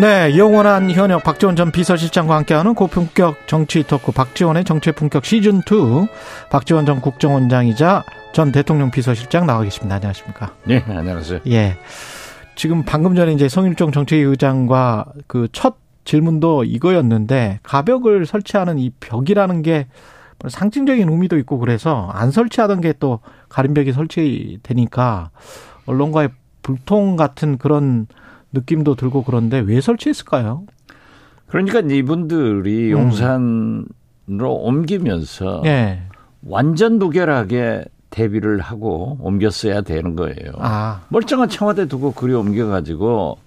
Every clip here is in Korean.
네, 영원한 현역 박지원 전 비서실장과 함께하는 고품격 정치 토크 박지원의 정치 품격 시즌 2 박지원 전 국정원장이자 전 대통령 비서실장 나와 계십니다. 안녕하십니까? 네, 안녕하세요. 예. 지금 방금 전에 이제 성일종 정책위 의장과 그 첫 질문도 이거였는데 가벽을 설치하는 이 벽이라는 게 상징적인 의미도 있고 그래서 안 설치하던 게 또 가림벽이 설치되니까 언론과의 불통 같은 그런 느낌도 들고 그런데 왜 설치했을까요? 그러니까 이분들이 음. 용산으로 옮기면서 예. 완전 무결하게 대비를 하고 옮겼어야 되는 거예요. 아, 멀쩡한 청와대 두고 그리 옮겨가지고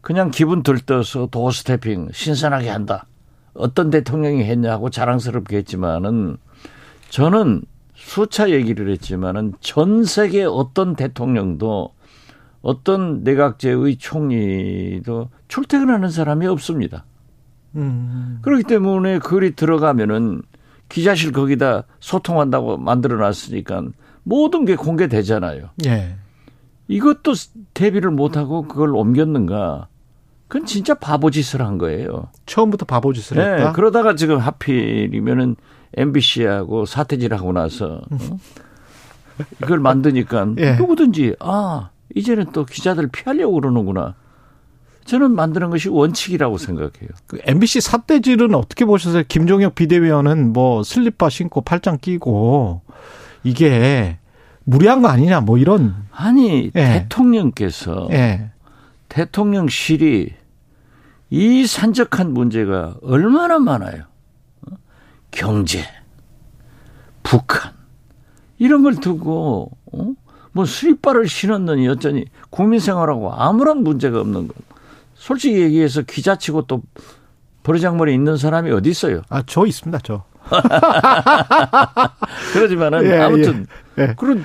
그냥 기분 들떠서 도스태핑 신선하게 한다. 어떤 대통령이 했냐고 자랑스럽게 했지만은 저는 수차 얘기를 했지만은 전 세계 어떤 대통령도 어떤 내각제의 총리도 출퇴근하는 사람이 없습니다. 음, 그렇기 때문에 글이 들어가면은 기자실 거기다 소통한다고 만들어 놨으니까 모든 게 공개되잖아요. 예. 이것도 대비를 못하고 그걸 옮겼는가? 그건 진짜 바보짓을 한 거예요. 처음부터 바보짓을 네, 했다. 그러다가 지금 하필이면은 MBC하고 사태질하고 나서 어? 이걸 만드니까 예. 누구든지 아 이제는 또 기자들 피하려고 그러는구나. 저는 만드는 것이 원칙이라고 생각해요. 그 MBC 사태질은 어떻게 보셨어요? 김종혁 비대위원은 뭐 슬리퍼 신고 팔짱 끼고 이게 무리한 거 아니냐 뭐 이런 아니 예. 대통령께서 예. 대통령실이 이 산적한 문제가 얼마나 많아요. 어? 경제, 북한 이런 걸 두고 어? 뭐 수입발을 신었느니 어쩌니 국민 생활하고 아무런 문제가 없는 것. 솔직히 얘기해서 기자치고 또 버르장머리 있는 사람이 어디 있어요. 아, 저 있습니다, 저. 그러지만은 예, 아무튼 예. 예. 그런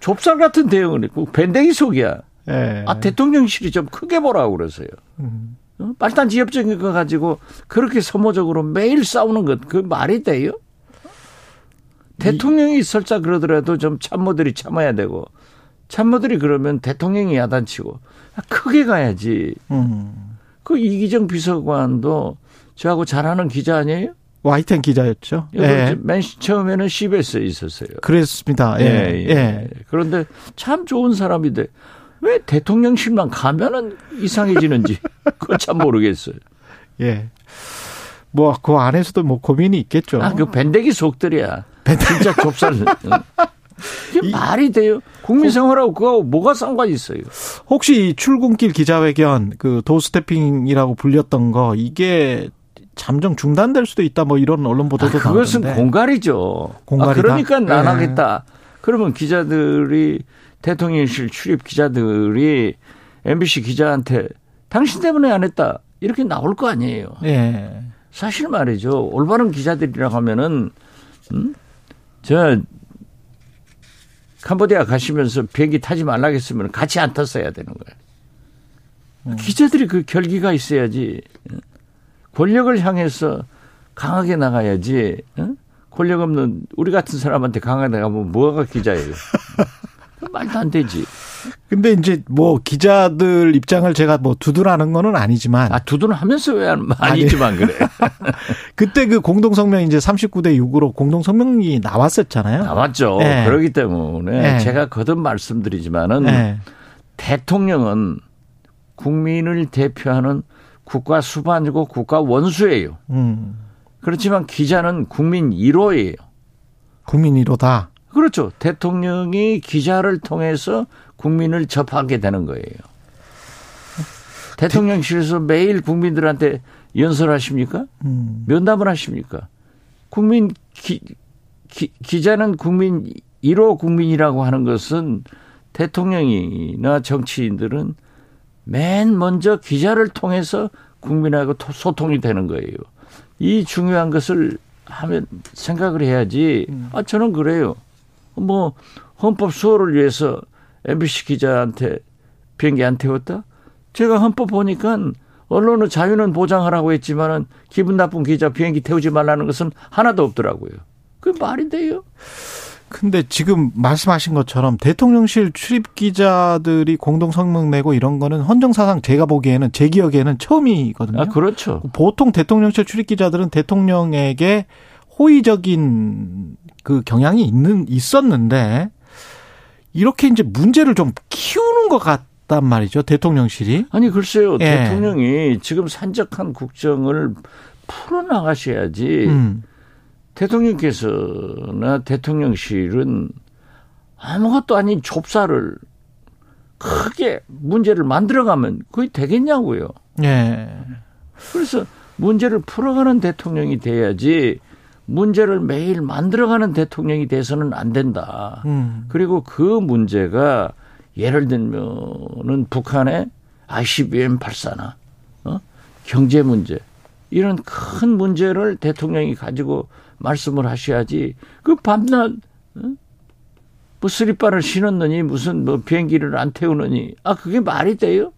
좁쌀 같은 대응을 했고 밴댕이 속이야. 예. 아 대통령실이 좀 크게 보라고 그러세요. 음. 어? 말단 지엽적인 거 가지고 그렇게 소모적으로 매일 싸우는 것 그 말이 돼요? 대통령이 설사 그러더라도 좀 참모들이 참아야 되고 참모들이 그러면 대통령이 야단치고 아, 크게 가야지. 음. 그 이기정 비서관도 저하고 잘하는 기자 아니에요? 와이텐 기자였죠. 이거 예. 맨 처음에는 CBS에 있었어요. 그랬습니다. 예. 예. 그런데 참 좋은 사람인데 왜 대통령실만 가면은 이상해지는지 그거 참 모르겠어요. 예. 뭐, 그 안에서도 뭐 고민이 있겠죠. 아, 그 밴댕이 속들이야. 진짜 좁쌀. 응. 이게 이- 말이 돼요? 국민 생활하고 그거 뭐가 상관이 있어요? 혹시 이 출근길 기자회견 그 도스태핑이라고 불렸던 거 이게 잠정 중단될 수도 있다 뭐 이런 언론 아, 보도도 그것은 나오던데. 공갈이죠. 공갈이다? 아, 그러니까 안 네. 하겠다. 그러면 기자들이 대통령실 출입 기자들이 MBC 기자한테 당신 때문에 안 했다. 이렇게 나올 거 아니에요. 예. 사실 말이죠. 올바른 기자들이라고 하면은, 음? 저, 캄보디아 가시면서 비행기 타지 말라 했으면 같이 안 탔어야 되는 거예요. 기자들이 그 결기가 있어야지. 어? 권력을 향해서 강하게 나가야지. 어? 권력 없는 우리 같은 사람한테 강하게 나가면 뭐가 기자예요. 말도 안 되지. 근데 이제 뭐 기자들 입장을 제가 뭐 두둔하는 거는 아니지만 아, 두둔 하면서 왜 안- 아니지만 그래. 그때 그 공동 성명 이제 39대 6으로 공동 성명이 나왔었잖아요. 나왔죠. 네. 그렇기 때문에 네. 제가 거듭 말씀드리지만은 예. 대통령은 국민을 대표하는 국가 수반이고 국가 원수예요. 음. 그렇지만 기자는 국민 1호예요. 국민 1호다. 그렇죠. 대통령이 기자를 통해서 국민을 접하게 되는 거예요. 대통령실에서 매일 국민들한테 연설하십니까? 음. 면담을 하십니까? 국민 기, 기, 기자는 국민 1호 국민이라고 하는 것은 대통령이나 정치인들은 맨 먼저 기자를 통해서 국민하고 토- 소통이 되는 거예요. 이 중요한 것을 하면 생각을 해야지. 음. 아 저는 그래요. 뭐 헌법 수호를 위해서 MBC 기자한테 비행기 안 태웠다? 제가 헌법 보니까 언론의 자유는 보장하라고 했지만은 기분 나쁜 기자 비행기 태우지 말라는 것은 하나도 없더라고요. 그 말이 돼요? 근데 지금 말씀하신 것처럼 대통령실 출입 기자들이 공동 성명 내고 이런 거는 헌정사상 제가 보기에는 제 기억에는 처음이거든요. 아, 그렇죠. 보통 대통령실 출입 기자들은 대통령에게 호의적인 그 경향이 있는 있었는데 이렇게 이제 문제를 좀 키우는 것 같단 말이죠 대통령실이. 아니 글쎄요 예. 대통령이 지금 산적한 국정을 풀어 나가셔야지 음. 대통령께서나 대통령실은 아무것도 아닌 좁사를 크게 문제를 만들어가면 그게 되겠냐고요. 예. 그래서 문제를 풀어가는 대통령이 돼야지 문제를 매일 만들어가는 대통령이 돼서는 안 된다. 음. 그리고 그 문제가 예를 들면은 북한의 ICBM 발사나 어? 경제 문제 이런 큰 문제를 대통령이 가지고 말씀을 하셔야지 그 밤낮 어? 뭐 스리바를 신었느니 무슨 뭐 비행기를 안 태우느니 아 그게 말이 돼요?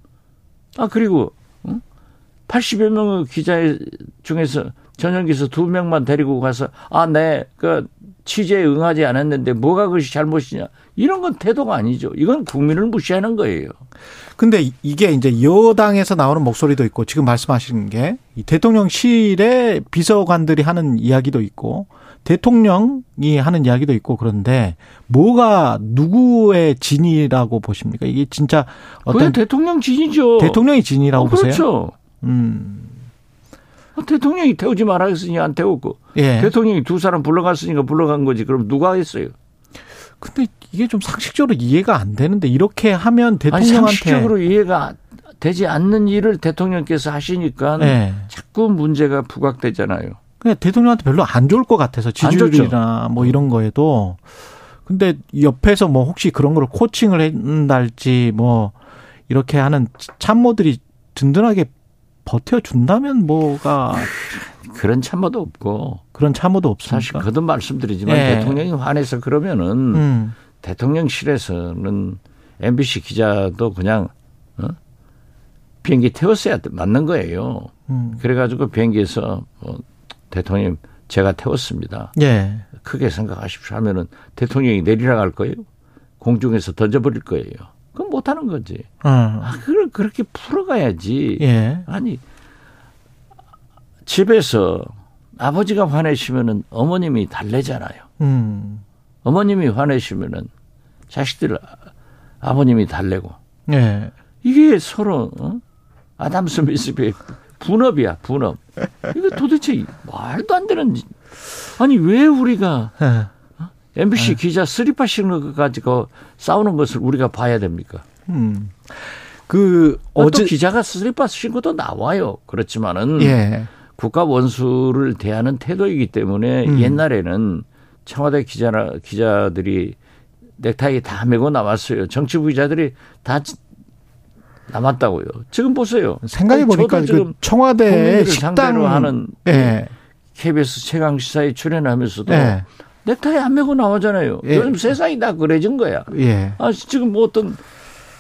아 그리고 어? 80여 명의 기자 중에서 전용기에서 두 명만 데리고 가서 아 네 그 취재에 응하지 않았는데 뭐가 그것이 잘못이냐 이런 건 태도가 아니죠. 이건 국민을 무시하는 거예요. 근데 이게 이제 여당에서 나오는 목소리도 있고 지금 말씀하시는 게이 대통령실의 비서관들이 하는 이야기도 있고 대통령이 하는 이야기도 있고 그런데 뭐가 누구의 진이라고 보십니까? 이게 진짜 어떤 대통령 진이죠. 대통령의 진이라고 어, 보세요? 그렇죠. 음. 어, 대통령이 태우지 말아 했으니 안 태웠고 예. 대통령이 두 사람 불러갔으니까 불러간 거지. 그럼 누가 했어요? 근데 이게 좀 상식적으로 이해가 안 되는데 이렇게 하면 아니 대통령한테 상식적으로 이해가 되지 않는 일을 대통령께서 하시니까 예. 자꾸 문제가 부각되잖아요. 그냥 대통령한테 별로 안 좋을 것 같아서. 지지율이나 뭐 이런 거에도 근데 옆에서 뭐 혹시 그런 걸 코칭을 한달지 뭐 이렇게 하는 참모들이 든든하게 버텨준다면 뭐가 그런 참모도 없고 그런 참모도 사실 없습니까? 거듭 말씀드리지만 예. 대통령이 화내서 그러면은 음. 대통령실에서는 MBC 기자도 그냥 어? 비행기 태웠어야 맞는 거예요. 음. 그래가지고 비행기에서 어, 대통령 제가 태웠습니다. 예. 크게 생각하십시오 하면은 대통령이 내리라 갈 거예요. 공중에서 던져버릴 거예요. 그건 못하는 거지. 어. 아, 그걸 그렇게 풀어가야지. 예. 아니 집에서 아버지가 화내시면은 어머님이 달래잖아요. 음. 어머님이 화내시면은 자식들 아버님이 달래고 예. 이게 서로 어? 아담 스미스의 분업이야 분업. 이거 도대체 말도 안 되는 아니 왜 우리가 예. MBC 기자 스리파 신는 것 가지고 싸우는 것을 우리가 봐야 됩니까? 음. 그 어제 기자가 스리파 신고도 나와요. 그렇지만은 예. 국가 원수를 대하는 태도이기 때문에 음. 옛날에는 청와대 기자나 기자들이 넥타이 다 메고 나왔어요. 정치부 기자들이 다 남았다고요. 지금 보세요. 생각해 보니까 그 청와대 국민들을 식당 상대로 하는 예. KBS 최강 시사에 출연하면서도 예. 넥타이 안 메고 나오잖아요. 예. 요즘 세상이 다 그래진 거야. 예. 아, 지금 뭐 어떤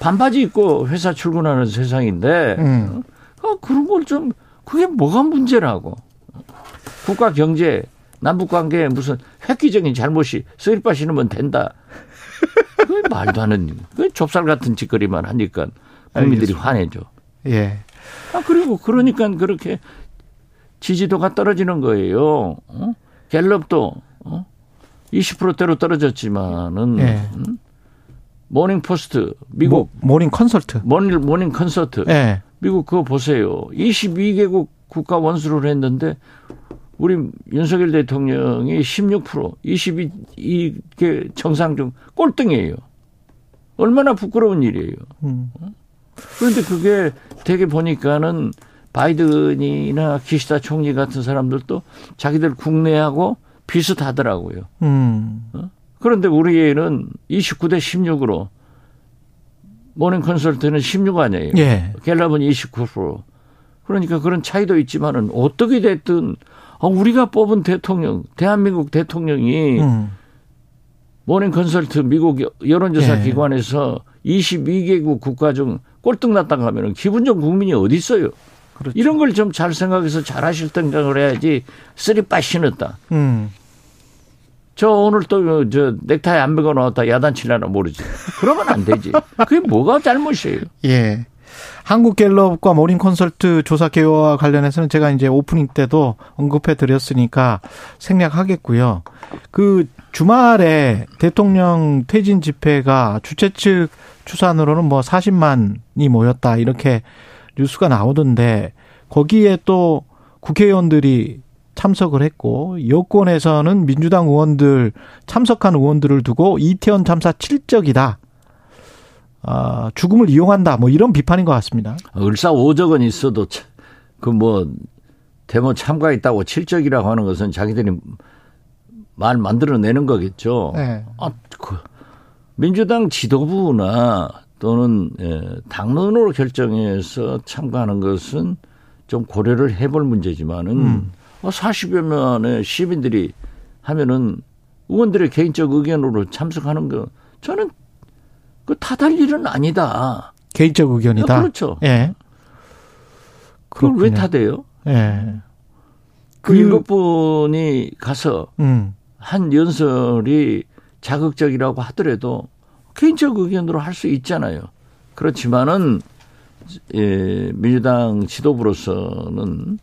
반바지 입고 회사 출근하는 세상인데, 음. 아, 그런 걸 좀, 그게 뭐가 문제라고. 국가 경제, 남북 관계에 무슨 획기적인 잘못이 쓰리빠 신으면 된다. 그게 말도 안 하는, 그 좁쌀 같은 짓거리만 하니까 국민들이 알겠습니다. 화내죠. 예. 아, 그리고 그러니까 그렇게 지지도가 떨어지는 거예요. 어? 갤럽도, 어? 20%대로 떨어졌지만은, 예. 음? 모닝 포스트, 미국, 모, 모닝 컨설트. 모닝, 모닝 컨서트, 예. 미국 그거 보세요. 22개국 국가 원수를 했는데, 우리 윤석열 대통령이 16%, 22개 정상 중 꼴등이에요. 얼마나 부끄러운 일이에요. 음. 그런데 그게 되게 보니까는 바이든이나 기시다 총리 같은 사람들도 자기들 국내하고 비슷하더라고요. 음. 그런데 우리는 29대 16으로 모닝 컨설트는 16 아니에요. 예. 갤럽은 29%. 그러니까 그런 차이도 있지만은 어떻게 됐든 아, 우리가 뽑은 대통령, 대한민국 대통령이 음. 모닝 컨설트 미국 여론조사 예. 기관에서 22개국 국가 중 꼴등 났다고 하면은 기분 좋은 국민이 어디 있어요? 그렇죠. 이런 걸 좀 잘 생각해서 잘 하실 생각을 해야지 쓰리빠 신었다. 음. 저 오늘 또 저 넥타이 안 메고 나왔다 야단치려나 모르지. 그러면 안 되지. 그게 뭐가 잘못이에요? 예. 한국갤럽과 모닝 콘설트 조사 개요와 관련해서는 제가 이제 오프닝 때도 언급해 드렸으니까 생략하겠고요. 그 주말에 대통령 퇴진 집회가 주최 측 추산으로는 뭐 40만이 모였다 이렇게 뉴스가 나오던데 거기에 또 국회의원들이 참석을 했고 여권에서는 민주당 의원들 참석한 의원들을 두고 이태원 참사 칠적이다. 아, 죽음을 이용한다. 뭐 이런 비판인 것 같습니다. 을사오적은 있어도 그뭐 데모 참가했다고 칠적이라고 하는 것은 자기들이 말 만들어내는 거겠죠. 네. 아, 그 민주당 지도부나 또는 예, 당론으로 결정해서 참가하는 것은 좀 고려를 해볼 문제지만은 음. 어, 40여 명의 시민들이 하면은 의원들의 개인적 의견으로 참석하는 거 저는 그 탓할 일은 아니다. 개인적 의견이다. 그렇죠. 예. 그걸 왜 그렇군요. 탓해요? 예. 그 일곱 분이 가서 음. 한 연설이 자극적이라고 하더라도 개인적 의견으로 할 수 있잖아요. 그렇지만은 예, 민주당 지도부로서는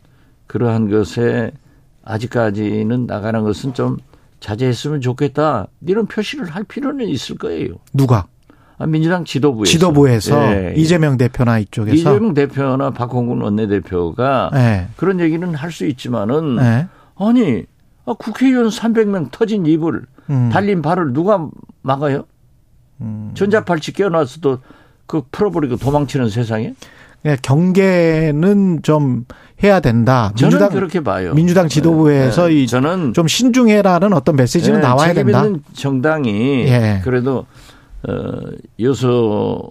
그러한 것에 아직까지는 나가는 것은 좀 자제했으면 좋겠다. 이런 표시를 할 필요는 있을 거예요. 누가? 아, 민주당 지도부에서. 지도부에서 예. 이재명 대표나 이쪽에서 이재명 대표나 박홍근 원내대표가 예. 그런 얘기는 할 수 있지만은 예. 아니 아, 국회의원 300명 터진 입을 음. 달린 발을 누가 막아요? 음. 전자팔찌 끼워놨어도 그 풀어버리고 도망치는 세상에? 예, 경계는 좀 해야 된다. 저는 민주당 그렇게 봐요. 민주당 지도부에서 네, 네. 이 저는 좀 신중해라는 어떤 메시지는 네, 나와야 된다. 정당이 예. 그래도 어, 여소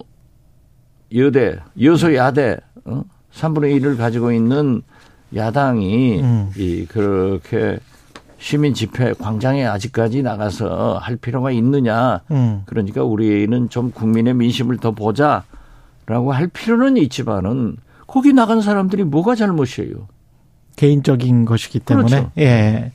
여대 여소 야대 어? 3분의 1을 가지고 있는 야당이 음. 이 그렇게 시민 집회 광장에 아직까지 나가서 할 필요가 있느냐? 음. 그러니까 우리는 좀 국민의 민심을 더 보자라고 할 필요는 있지만은 거기 나간 사람들이 뭐가 잘못이에요? 개인적인 것이기 때문에 그렇죠. 예.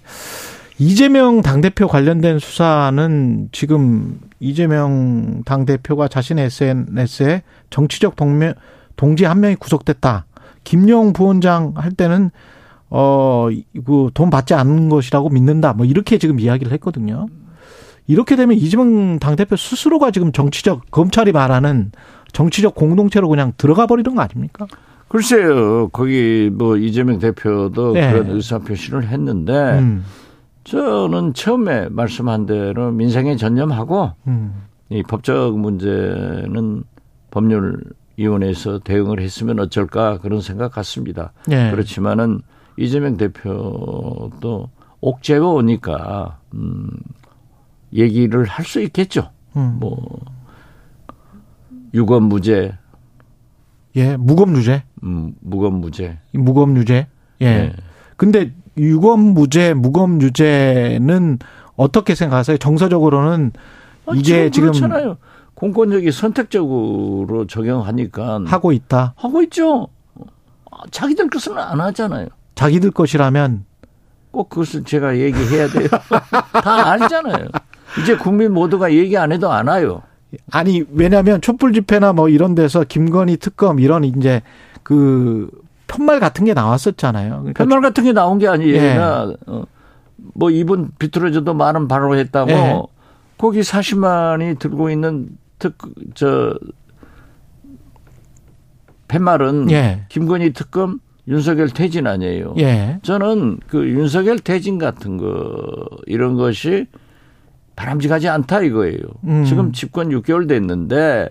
이재명 당대표 관련된 수사는 지금 이재명 당대표가 자신의 SNS에 정치적 동명, 동지 한 명이 구속됐다. 김용 부원장 할 때는 어, 그돈 받지 않는 것이라고 믿는다. 뭐 이렇게 지금 이야기를 했거든요. 이렇게 되면 이재명 당대표 스스로가 지금 정치적, 검찰이 말하는 정치적 공동체로 그냥 들어가 버리는 거 아닙니까? 글쎄요, 거기 뭐 이재명 대표도 네. 그런 의사 표시를 했는데 음, 저는 처음에 말씀한 대로 민생에 전념하고 음, 이 법적 문제는 법률위원회에서 대응을 했으면 어쩔까 그런 생각 같습니다. 예. 그렇지만은 이재명 대표도 옥죄어 오니까 음 얘기를 할 수 있겠죠. 음. 뭐 유검 무죄, 예, 무검유죄. 음, 무검 무죄. 무검유죄. 예. 네. 근데 유검무죄, 무검유죄는 어떻게 생각하세요? 정서적으로는 아, 이게 지금 그렇잖아요. 공권력이 선택적으로 적용하니까 하고 있다. 하고 있죠. 아, 자기들 것은 안 하잖아요. 자기들 것이라면 꼭 그것을 제가 얘기해야 돼요. 다 알잖아요. 이제 국민 모두가 얘기 안 해도 알아요. 아니 왜냐하면 촛불 집회나 뭐 이런 데서 김건희 특검 이런 이제 그 편말 같은 게 나왔었잖아요. 그러니까 편말 같은 게 나온 게 예. 아니라 어, 뭐 이분 비틀어져도 말은 바로 했다고 예. 거기 40만이 들고 있는 특 저 팻말은 예. 김건희 특검 윤석열 퇴진 아니에요. 예. 저는 그 윤석열 퇴진 같은 거 이런 것이 바람직하지 않다 이거예요. 음. 지금 집권 6개월 됐는데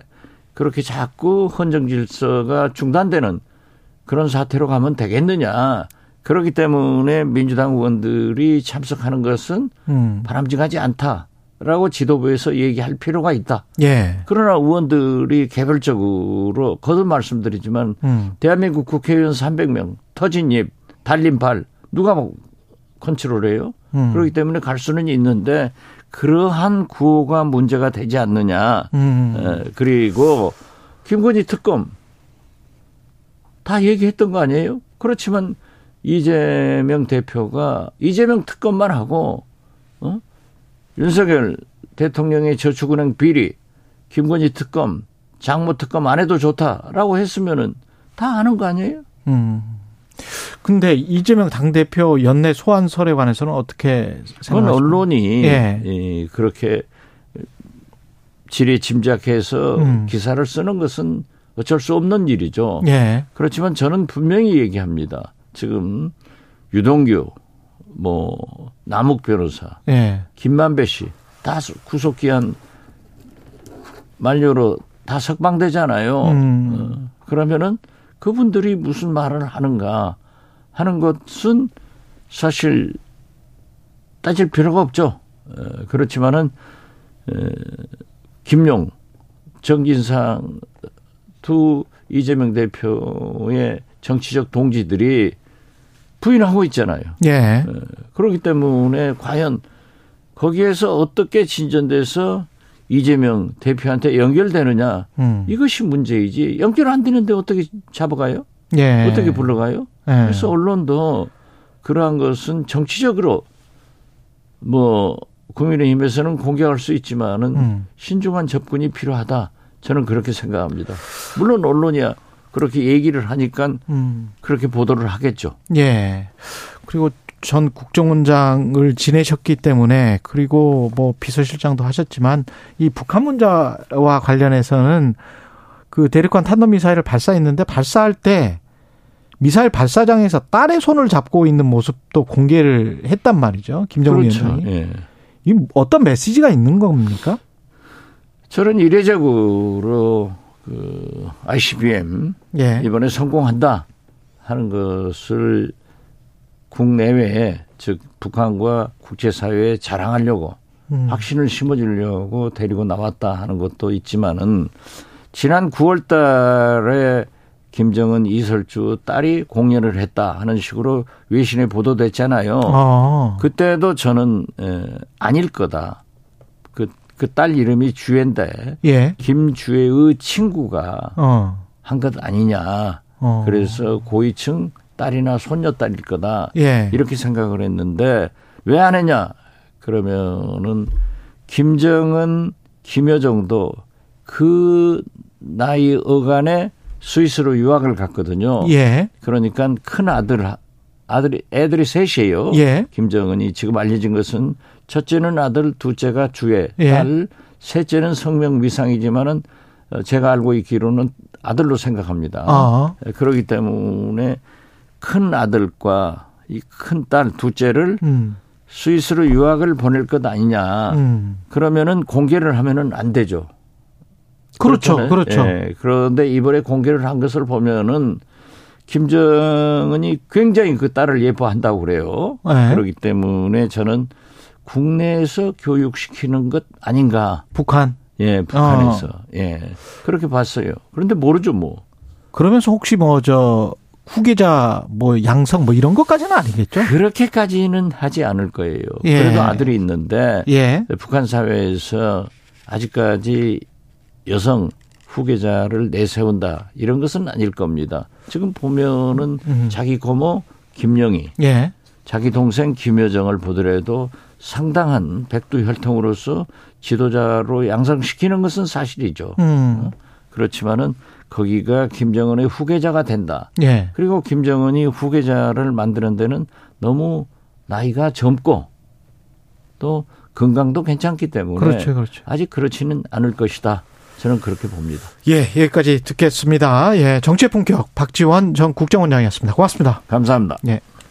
그렇게 자꾸 헌정 질서가 중단되는 그런 사태로 가면 되겠느냐. 그렇기 때문에 민주당 의원들이 참석하는 것은 음. 바람직하지 않다라고 지도부에서 얘기할 필요가 있다. 예. 그러나 의원들이 개별적으로 거듭 말씀드리지만 음. 대한민국 국회의원 300명 터진 입 달린 발 누가 뭐 컨트롤해요. 음. 그렇기 때문에 갈 수는 있는데 그러한 구호가 문제가 되지 않느냐. 음. 에, 그리고 김건희 특검 다 얘기했던 거 아니에요? 그렇지만 이재명 대표가 이재명 특검만 하고 어? 윤석열 대통령의 저축은행 비리, 김건희 특검, 장모 특검 안 해도 좋다라고 했으면은 다 아는 거 아니에요? 음. 근데 이재명 당대표 연내 소환설에 관해서는 어떻게 그건 생각하십니까? 언론이 예. 이, 그렇게 지리 짐작해서 음. 기사를 쓰는 것은 어쩔 수 없는 일이죠. 예. 그렇지만 저는 분명히 얘기합니다. 지금 유동규, 뭐 남욱 변호사, 예. 김만배 씨 다 구속 기한 만료로 다 석방되잖아요. 음. 어, 그러면은 그분들이 무슨 말을 하는가 하는 것은 사실 따질 필요가 없죠. 어, 그렇지만은 에, 김용, 정진상 두 이재명 대표의 정치적 동지들이 부인하고 있잖아요. 예. 그렇기 때문에 과연 거기에서 어떻게 진전돼서 이재명 대표한테 연결되느냐 음. 이것이 문제이지 연결 안 되는데 어떻게 잡아가요? 예. 어떻게 불러가요? 예. 그래서 언론도 그러한 것은 정치적으로 뭐 국민의힘에서는 공개할 수 있지만은 음. 신중한 접근이 필요하다. 저는 그렇게 생각합니다. 물론 언론이야 그렇게 얘기를 하니까 음. 그렇게 보도를 하겠죠. 예. 그리고 전 국정원장을 지내셨기 때문에 그리고 뭐 비서실장도 하셨지만 이 북한 문제와 관련해서는 그 대륙간 탄도 미사일을 발사했는데 발사할 때 미사일 발사장에서 딸의 손을 잡고 있는 모습도 공개를 했단 말이죠. 김정은 그렇죠. 위원장이. 예. 이 어떤 메시지가 있는 겁니까? 저는 이례적으로 그 ICBM 예. 이번에 성공한다 하는 것을 국내외에 즉 북한과 국제사회에 자랑하려고 음. 확신을 심어주려고 데리고 나왔다 하는 것도 있지만은 지난 9월 달에 김정은 이설주 딸이 공연을 했다 하는 식으로 외신에 보도됐잖아요. 어. 그때도 저는 에, 아닐 거다. 그 그 딸 이름이 주애인데 예. 김주애의 친구가 어. 한것 아니냐. 어. 그래서 고위층 딸이나 손녀딸일 거다. 예. 이렇게 생각을 했는데 왜 안 했냐? 그러면은 김정은, 김여정도 그 나이 어간에 스위스로 유학을 갔거든요. 예. 그러니까 큰 아들 아들이 애들이 셋이에요. 예. 김정은이 지금 알려진 것은 첫째는 아들, 둘째가 주애, 예. 딸, 셋째는 성명 미상이지만은 어, 제가 알고 있기로는 아들로 생각합니다. 어. 그렇기 때문에 큰 아들과 이 큰딸 둘째를 음. 스위스로 유학을 보낼 것 아니냐. 음. 그러면은 공개를 하면은 안 되죠. 그렇죠. 그렇잖아요. 그렇죠. 예, 그런데 이번에 공개를 한 것을 보면은 김정은이 굉장히 그 딸을 예뻐한다고 그래요. 네. 그렇기 때문에 저는 국내에서 교육시키는 것 아닌가. 북한. 예, 북한에서. 어. 예. 그렇게 봤어요. 그런데 모르죠, 뭐. 그러면서 혹시 뭐 저 후계자 뭐 양성 뭐 이런 것까지는 아니겠죠? 그렇게까지는 하지 않을 거예요. 예. 그래도 아들이 있는데 예. 북한 사회에서 아직까지 여성 후계자를 내세운다 이런 것은 아닐 겁니다. 지금 보면은 음. 자기 고모 김영희, 예. 자기 동생 김여정을 보더라도 상당한 백두혈통으로서 지도자로 양성시키는 것은 사실이죠. 음. 그렇지만은 거기가 김정은의 후계자가 된다. 예. 그리고 김정은이 후계자를 만드는 데는 너무 나이가 젊고 또 건강도 괜찮기 때문에 그렇죠. 그렇죠. 아직 그렇지는 않을 것이다. 저는 그렇게 봅니다. 예, 여기까지 듣겠습니다. 예, 정치 의 품격 박지원 전 국정원장이었습니다. 고맙습니다. 감사합니다. 예.